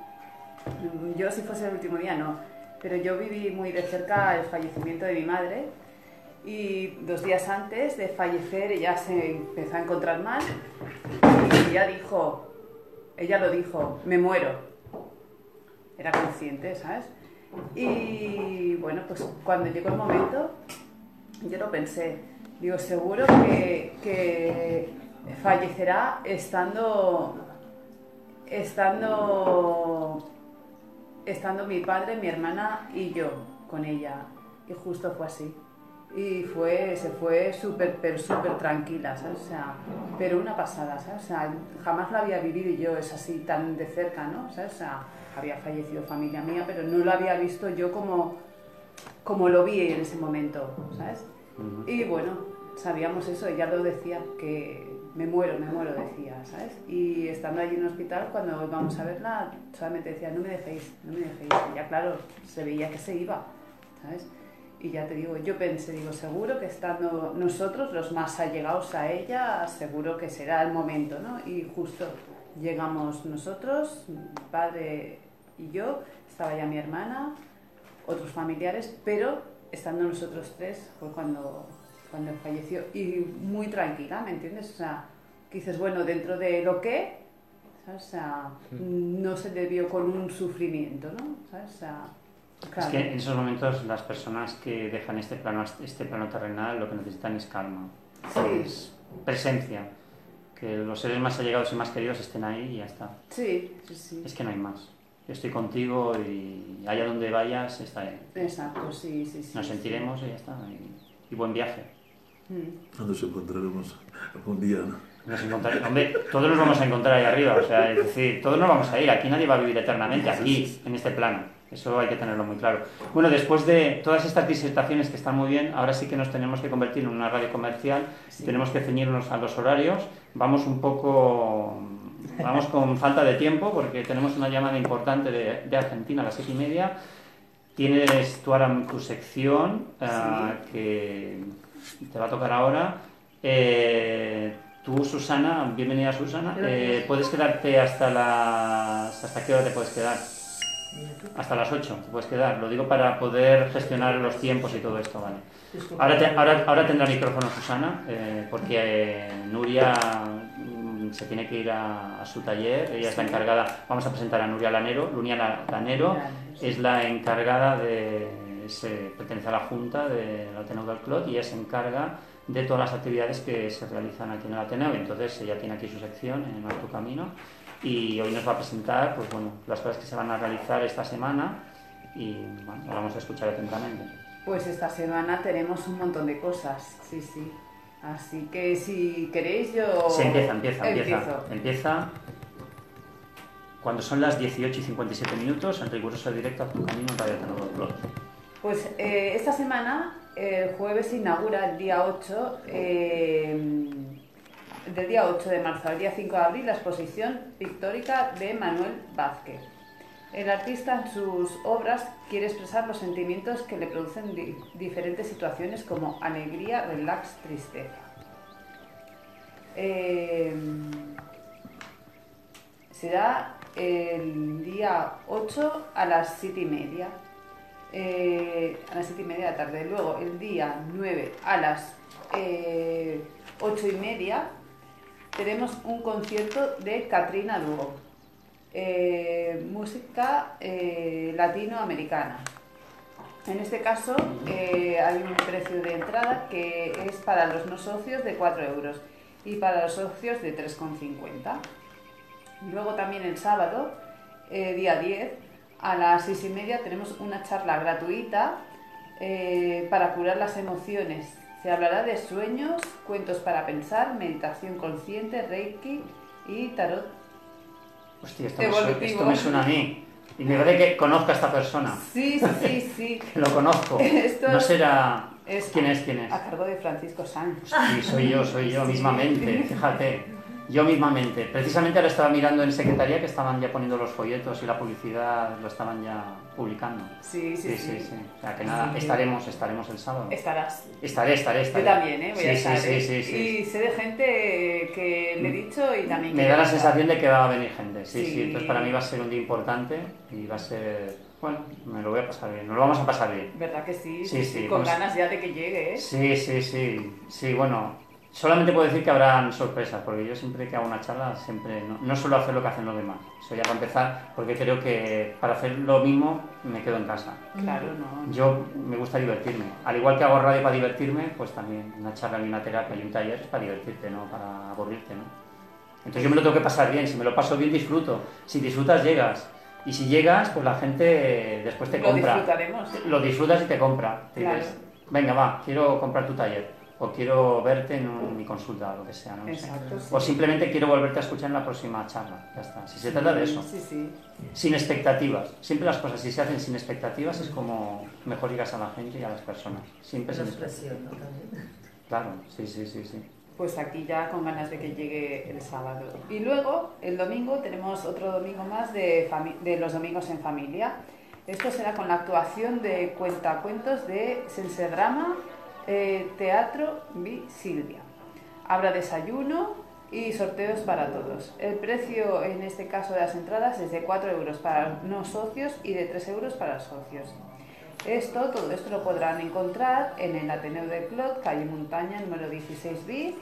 Speaker 4: Yo si fuese el último día no, pero yo viví muy de cerca el fallecimiento de mi madre y dos días antes de fallecer ella se empezó a encontrar mal y ella dijo, ella lo dijo, me muero. Era consciente, ¿sabes? Y bueno, pues cuando llegó el momento, yo lo pensé. Digo, seguro que, que fallecerá estando, estando, estando mi padre, mi hermana y yo con ella. Y justo fue así. Y fue, se fue súper, pero súper tranquila, ¿sabes? O sea, pero una pasada, ¿sabes? O sea, jamás la había vivido yo, es así tan de cerca, ¿no? ¿Sabes? O sea, había fallecido familia mía, pero no lo había visto yo como, como lo vi en ese momento, ¿sabes? Y bueno, sabíamos eso, ella lo decía, que me muero, me muero, decía, ¿sabes? Y estando allí en el hospital, cuando íbamos a verla, solamente decía, no me dejéis, no me dejéis. Y ya claro, se veía que se iba, ¿sabes? Y ya te digo, yo pensé, digo, seguro que estando nosotros, los más allegados a ella, seguro que será el momento, ¿no? Y justo llegamos nosotros, mi padre y yo, estaba ya mi hermana, otros familiares, pero estando nosotros tres fue cuando, cuando falleció. Y muy tranquila, ¿me entiendes? O sea, que dices, bueno, dentro de lo que, ¿sabes? O sea, no se vio con un sufrimiento, ¿no? ¿Sabes? O sea, claro.
Speaker 1: Es que en esos momentos las personas que dejan este plano, este plano terrenal lo que necesitan es calma. pues, presencia. Que los seres más allegados y más queridos estén ahí y ya está.
Speaker 4: Sí, sí, sí.
Speaker 1: Es que no hay más. Yo estoy contigo y allá donde vayas estaré.
Speaker 4: Exacto, sí, sí, sí.
Speaker 1: Nos
Speaker 4: sí.
Speaker 1: sentiremos y ya está. Y, y buen viaje.
Speaker 4: Mm.
Speaker 3: Nos encontraremos algún día, ¿no?
Speaker 1: Nos encontraremos. Hombre, todos nos vamos a encontrar ahí arriba. O sea, es decir, todos nos vamos a ir. Aquí nadie va a vivir eternamente, aquí, en este plano. Eso hay que tenerlo muy claro. Bueno, después de todas estas disertaciones que están muy bien, ahora sí que nos tenemos que convertir en una radio comercial. Tenemos que ceñirnos a los horarios. Vamos un poco. Vamos con falta de tiempo porque tenemos una llamada importante de, de Argentina a las siete y media. Tienes tú ahora tu sección ah, que te va a tocar ahora. Eh, tú, Susana, bienvenida Susana. Eh, puedes quedarte hasta las. ¿Hasta qué hora te puedes quedar? Hasta las 8 te puedes quedar. Lo digo para poder gestionar los tiempos y todo esto, ¿vale? Ahora, te- ahora, ahora tendrá micrófono Susana, eh, porque eh, Nuria mm, se tiene que ir a, a su taller. Ella es la encargada. Vamos a presentar a Nuria Lanero. Nuria La- Lanero es la encargada de. Se pertenece a la Junta del Ateneo del Clot y ella se encarga de todas las actividades que se realizan aquí en el Ateneo. Entonces ella tiene aquí su sección en Alto Camino y hoy nos va a presentar pues, bueno, las cosas que se van a realizar esta semana y bueno, la vamos a escuchar atentamente.
Speaker 4: Pues esta semana tenemos un montón de cosas, sí, sí. Así que si queréis yo...
Speaker 1: Sí, empieza, empieza, empieza.
Speaker 4: Empiezo.
Speaker 1: Empieza cuando son las 18 y 57 minutos en riguroso directo a tu camino en Radio Clot.
Speaker 4: Pues eh, esta semana, el jueves, inaugura el día 8, eh, del día 8 de marzo al día 5 de abril, la exposición pictórica de Manuel Vázquez. El artista en sus obras quiere expresar los sentimientos que le producen di- diferentes situaciones como alegría, relax, tristeza. Eh, será el día 8 a las 7 y media. Eh, a las 7 y media de la tarde. Luego el día 9 a las eh, 8 y media tenemos un concierto de Katrina Lugo. eh, música eh, latinoamericana. En este caso eh, hay un precio de entrada que es para los no socios de 4 euros y para los socios de 3,50. Luego también el sábado, eh, día 10, a las 6 y media tenemos una charla gratuita eh, para curar las emociones. Se hablará de sueños, cuentos para pensar, meditación consciente, reiki y tarot.
Speaker 1: Hostia, esto me, suena, esto me suena a mí. Y me parece que conozco a esta persona.
Speaker 4: Sí, sí, sí. [LAUGHS]
Speaker 1: Que lo conozco. [LAUGHS]
Speaker 4: Esto
Speaker 1: No será...
Speaker 4: es-
Speaker 1: ¿Quién es? ¿Quién es?
Speaker 4: A cargo de Francisco Sanz.
Speaker 1: Sí, soy yo, soy yo [LAUGHS] mismamente, fíjate. Yo mismamente. Precisamente ahora estaba mirando en secretaría que estaban ya poniendo los folletos y la publicidad lo estaban ya publicando.
Speaker 4: Sí, sí,
Speaker 1: Sí, sí,
Speaker 4: sí.
Speaker 1: sí. O sea que nada, estaremos, estaremos el sábado.
Speaker 4: Estarás.
Speaker 1: Estaré, estaré,
Speaker 4: Yo
Speaker 1: estaré.
Speaker 4: también, ¿eh? Voy
Speaker 1: sí,
Speaker 4: a estar.
Speaker 1: sí,
Speaker 4: ¿eh?
Speaker 1: sí, sí, sí.
Speaker 4: Y sé de gente que le he dicho y también
Speaker 1: Me da la sensación de que va a venir gente. Sí, sí. Entonces para mí va a ser un día importante y va a ser... Bueno, me lo voy a pasar bien. Nos lo vamos a pasar bien.
Speaker 4: ¿Verdad que sí?
Speaker 1: Sí, sí,
Speaker 4: Con
Speaker 1: vamos-
Speaker 4: ganas ya de que llegue, ¿eh?
Speaker 1: Sí, sí, sí. Sí, bueno, solamente puedo decir que habrán sorpresas, porque yo siempre que hago una charla, siempre no, no suelo hacer lo que hacen los demás. Eso ya para empezar, porque creo que para hacer lo mismo me quedo en casa.
Speaker 4: Claro, no.
Speaker 1: Yo me gusta divertirme. Al igual que hago radio para divertirme, pues también una charla y una terapia y un taller es para divertirte, no para aburrirte, ¿no? Entonces yo me lo tengo que pasar bien. Si me lo paso bien, disfruto. Si disfrutas, llegas. Y si llegas, pues la gente después te
Speaker 4: Lo
Speaker 1: compra
Speaker 4: disfrutaremos.
Speaker 1: lo disfrutas y te compra. Te
Speaker 4: Claro.
Speaker 1: dices, venga, va, quiero comprar tu taller. O quiero verte en un- mi consulta o lo que sea. ¿no?
Speaker 4: Exacto, sí.
Speaker 1: O simplemente quiero volverte a escuchar en la próxima charla. Ya está. Si se trata de eso.
Speaker 4: Sí, sí.
Speaker 1: Sin expectativas. Siempre las cosas, si se hacen sin expectativas, es como mejor llegas a la gente y a las personas. Siempre sin expectativas.
Speaker 2: expresión, ¿no? También.
Speaker 1: Claro, sí, sí, sí, sí.
Speaker 4: Pues aquí ya con ganas de que llegue el sábado. Y luego, el domingo, tenemos otro domingo más de, de los domingos en familia. Esto será con la actuación de cuentacuentos de Sensedrama eh, Teatro Vi Silvia. Habrá desayuno y sorteos para todos. El precio en este caso de las entradas es de 4 euros para no socios y de 3 euros para socios. Esto, todo esto lo podrán encontrar en el Ateneo de Clot, calle Montaña, número 16B,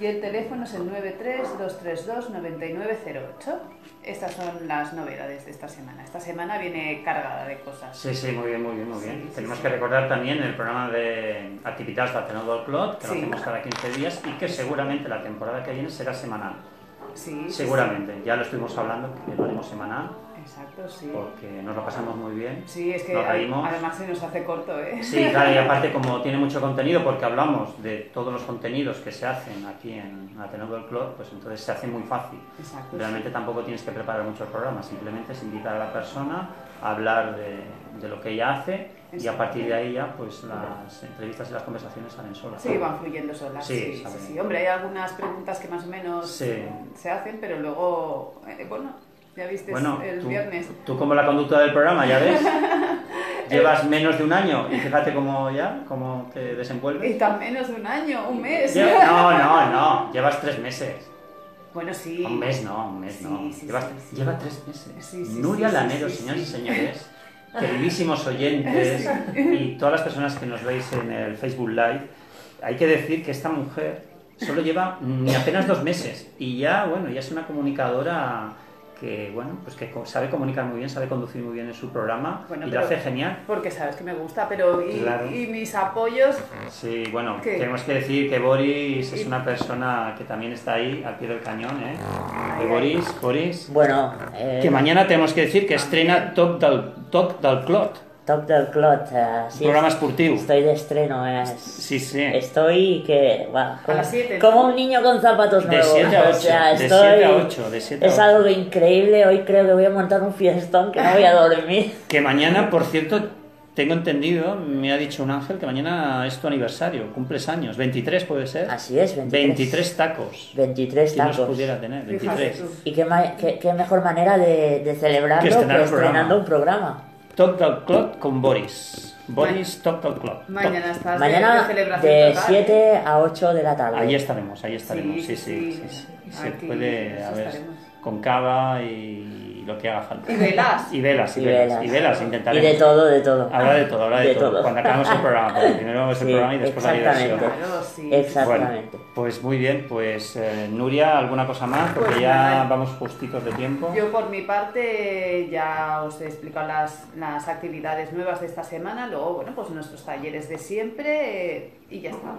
Speaker 4: Y el teléfono es el 93-232-9908. Estas son las novedades de esta semana. Esta semana viene cargada de cosas.
Speaker 1: Sí, sí, muy bien, muy bien, muy bien.
Speaker 4: Sí,
Speaker 1: Tenemos
Speaker 4: sí.
Speaker 1: que recordar también el programa de actividades de Ateneo del Clot, que lo hacemos cada 15 días y que seguramente la temporada que viene será semanal.
Speaker 4: Sí,
Speaker 1: Seguramente, ya lo estuvimos hablando, que lo haremos semanal.
Speaker 4: Exacto, sí.
Speaker 1: porque nos lo pasamos muy bien.
Speaker 4: Sí, es que
Speaker 1: nos
Speaker 4: ad-
Speaker 1: reímos.
Speaker 4: además se nos hace corto, ¿eh?
Speaker 1: Sí, claro, y [LAUGHS] aparte como tiene mucho contenido, porque hablamos de todos los contenidos que se hacen aquí en Ateneo del Clot, pues entonces se hace muy fácil.
Speaker 4: Exacto.
Speaker 1: Realmente tampoco tienes que preparar mucho el programa, simplemente es invitar a la persona a hablar de, de lo que ella hace y a partir de ahí ya pues las entrevistas y las conversaciones salen solas.
Speaker 4: Sí, van fluyendo solas.
Speaker 1: Sí,
Speaker 4: Sí, sí, sí. Hombre, hay algunas preguntas que más o menos
Speaker 1: Sí.
Speaker 4: se hacen, pero luego, eh, bueno, ya viste
Speaker 1: Bueno,
Speaker 4: el
Speaker 1: tú,
Speaker 4: viernes.
Speaker 1: tú como la conductora del programa, ya ves, [LAUGHS] llevas menos de un año y fíjate cómo ya, cómo te
Speaker 4: Y
Speaker 1: desenvuelves.
Speaker 4: tan menos de un año, un mes. [LAUGHS]
Speaker 1: No, no, no, llevas tres meses.
Speaker 4: Bueno, sí.
Speaker 1: Un mes no, un mes
Speaker 4: Sí,
Speaker 1: no.
Speaker 4: sí,
Speaker 1: Llevas-
Speaker 4: sí.
Speaker 1: Lleva tres meses. Nuria Lanero, señores y señores, [LAUGHS] queridísimos oyentes y todas las personas que nos veis en el Facebook Live, hay que decir que esta mujer solo lleva ni apenas dos meses y ya, bueno, ya es una comunicadora que, bueno, pues que co- sabe comunicar muy bien, sabe conducir muy bien en su programa
Speaker 4: Bueno,
Speaker 1: y lo hace genial.
Speaker 4: Porque sabes que me gusta, pero y,
Speaker 1: Claro.
Speaker 4: y mis apoyos,
Speaker 1: Sí, bueno,
Speaker 4: ¿Qué?
Speaker 1: tenemos que decir que Boris es una persona que también está ahí al pie del cañón, ¿eh?
Speaker 4: Ay,
Speaker 1: Eh, Boris, Boris,
Speaker 2: Bueno, eh,
Speaker 1: que mañana tenemos que decir que estrena Toc del, Toc del Clot,
Speaker 2: Top del Clot, eh, sí,
Speaker 1: programa esportiu.
Speaker 2: estoy de estreno. eh,
Speaker 1: Sí, sí.
Speaker 2: Estoy que, va, como,
Speaker 4: las siete, ¿no?
Speaker 2: como un niño con zapatos
Speaker 1: De
Speaker 2: nuevos.
Speaker 1: 7 a
Speaker 2: o
Speaker 1: 8,
Speaker 2: sea,
Speaker 1: de
Speaker 2: estoy,
Speaker 1: 7 a 8, de 7 a
Speaker 2: Es
Speaker 1: 8.
Speaker 2: algo increíble. Hoy creo que voy a montar un fiestón que no voy a dormir. [LAUGHS]
Speaker 1: Que mañana, por cierto, tengo entendido, me ha dicho un ángel que mañana es tu aniversario, cumples años, 23 puede ser.
Speaker 2: Así es, 23.
Speaker 1: 23 tacos.
Speaker 2: 23
Speaker 1: ¿Quién nos
Speaker 2: tacos.
Speaker 1: pudiera tener?
Speaker 4: Fíjate
Speaker 1: 23.
Speaker 4: tú.
Speaker 2: Y qué, qué- qué mejor manera de, de celebrarlo
Speaker 1: Que
Speaker 2: que, estrenando
Speaker 1: programa.
Speaker 2: un programa.
Speaker 1: Toc del Clot con Boris. Boris, Toc del Clot.
Speaker 4: mañana estás
Speaker 2: Mañana
Speaker 4: de, celebración
Speaker 2: de
Speaker 4: total,
Speaker 2: 7 a 8 de la tarde.
Speaker 1: Ahí estaremos, ahí estaremos. Sí,
Speaker 4: Sí,
Speaker 1: sí,
Speaker 4: sí,
Speaker 1: sí.
Speaker 4: sí.
Speaker 1: sí. Se
Speaker 4: Aquí
Speaker 1: puede, a ver,
Speaker 4: estaremos.
Speaker 1: Con cava y lo que haga falta.
Speaker 4: Y velas. [LAUGHS]
Speaker 1: Y velas, y
Speaker 2: Y
Speaker 1: velas.
Speaker 2: velas.
Speaker 1: Y velas,
Speaker 2: Y
Speaker 1: intentaremos.
Speaker 2: de todo, de todo.
Speaker 1: Habrá de todo, habrá de,
Speaker 2: De
Speaker 1: todo.
Speaker 2: todo.
Speaker 1: Cuando acabemos el [LAUGHS] programa, porque primero es el
Speaker 2: Sí,
Speaker 1: programa y después la diversión.
Speaker 2: exactamente.
Speaker 4: Claro, sí.
Speaker 2: Exactamente.
Speaker 1: Bueno, pues muy bien, pues eh, Nuria, ¿alguna cosa más? Porque
Speaker 4: Pues
Speaker 1: ya
Speaker 4: nada.
Speaker 1: vamos justitos de tiempo.
Speaker 4: Yo por mi parte ya os he explicado las, las actividades nuevas de esta semana, luego bueno pues nuestros talleres de siempre eh, y ya está.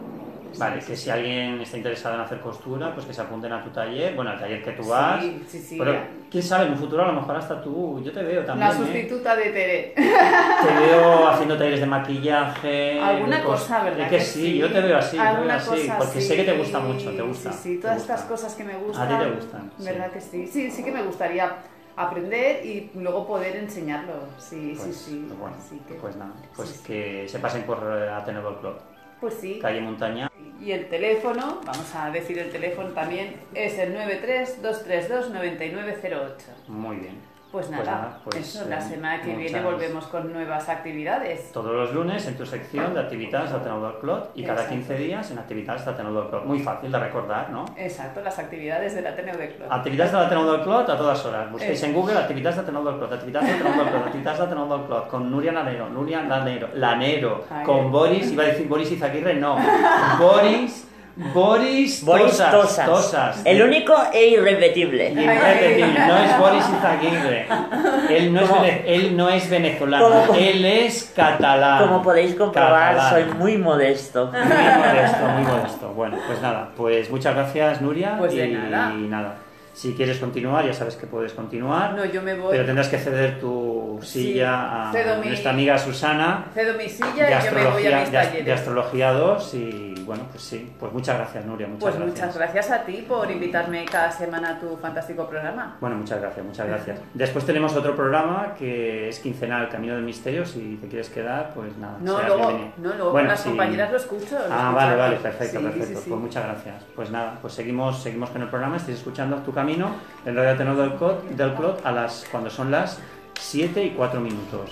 Speaker 1: Vale, que si alguien está interesado en hacer costura, pues que se apunten a tu taller, bueno, al taller que tú vas.
Speaker 4: Sí, sí, sí.
Speaker 1: Pero quién sabe, en un futuro a lo mejor hasta tú, yo te veo también.
Speaker 4: La
Speaker 1: ¿eh?
Speaker 4: sustituta de Tere.
Speaker 1: Te veo haciendo talleres de maquillaje.
Speaker 4: Alguna cosa, ¿verdad?
Speaker 1: Es que, sí, yo te veo así, yo veo así,
Speaker 4: cosa
Speaker 1: porque sé que te gusta mucho, te gusta.
Speaker 4: Sí, sí, todas estas cosas que me gustan.
Speaker 1: A ti te gustan, sí.
Speaker 4: ¿Verdad que sí? Sí, sí que me gustaría aprender y luego poder enseñarlo. Sí,
Speaker 1: Pues,
Speaker 4: sí, sí.
Speaker 1: pues bueno,
Speaker 4: Así que-
Speaker 1: pues nada, pues
Speaker 4: sí, sí.
Speaker 1: que se pasen por eh, Ateneo Club,
Speaker 4: Pues sí.
Speaker 1: calle Montaña.
Speaker 4: Y el teléfono, vamos a decir el teléfono también, es el 93-232-9908.
Speaker 1: Muy bien.
Speaker 4: Pues
Speaker 1: Pues
Speaker 4: nada,
Speaker 1: pues,
Speaker 4: eso, la
Speaker 1: eh,
Speaker 4: semana que viene volvemos con nuevas actividades.
Speaker 1: Todos los lunes en tu sección de actividades del Club y cada
Speaker 4: Exacto.
Speaker 1: 15 días en actividades del Club. Muy fácil de recordar, ¿no?
Speaker 4: Exacto, las actividades del Ateneo de Club.
Speaker 1: Actividades de Ateneo del Club a todas horas. Busquéis
Speaker 4: Eso.
Speaker 1: en Google actividades de Ateneo del Club, actividades de Ateneo del Club, actividades de Ateneo del Club, con Nuria Lanero, Nuria Lanero, Lanero,
Speaker 4: Ay.
Speaker 1: con Boris, iba a decir Boris Izaguirre, no. [LAUGHS] Boris, Boris,
Speaker 2: Boris
Speaker 1: Tosas,
Speaker 2: Tosas.
Speaker 1: Tosas.
Speaker 2: El único e irrepetible.
Speaker 1: Irrepetible, no es Boris Izaguirre. Él no, es, él no es venezolano, él es catalán.
Speaker 2: Como podéis comprobar,
Speaker 1: Catalán.
Speaker 2: soy muy modesto.
Speaker 1: Muy modesto, muy modesto. Bueno, pues nada, pues muchas gracias Nuria.
Speaker 4: Pues de
Speaker 1: y,
Speaker 4: nada.
Speaker 1: y nada. Si quieres continuar, ya sabes que puedes continuar.
Speaker 4: No, yo me voy.
Speaker 1: Pero tendrás que ceder tu
Speaker 4: Sí,
Speaker 1: silla a
Speaker 4: cedo mi-
Speaker 1: nuestra amiga Susana
Speaker 4: Cedo mi
Speaker 1: de
Speaker 4: silla y yo me voy a mis
Speaker 1: de,
Speaker 4: talleres.
Speaker 1: de astrología 2 y bueno, pues sí, pues muchas gracias Nuria, muchas
Speaker 4: Pues
Speaker 1: gracias.
Speaker 4: muchas gracias a ti por invitarme cada semana a tu fantástico programa.
Speaker 1: Bueno, muchas gracias, muchas gracias. Después tenemos otro programa que es quincenal, Camino del Misterio. Si te quieres quedar, pues nada.
Speaker 4: No, luego,
Speaker 1: bienvenido.
Speaker 4: no, luego
Speaker 1: Bueno,
Speaker 4: con las
Speaker 1: sí.
Speaker 4: compañeras lo escucho. lo
Speaker 1: Ah,
Speaker 4: escucho
Speaker 1: vale, vale, perfecto,
Speaker 4: Sí,
Speaker 1: perfecto.
Speaker 4: sí, sí.
Speaker 1: Pues muchas gracias. Pues nada, pues seguimos, seguimos con el programa. Estáis escuchando Tu Camino en Radio Tenor del Clot, del Clot a las, cuando son las 7 y 4 minutos.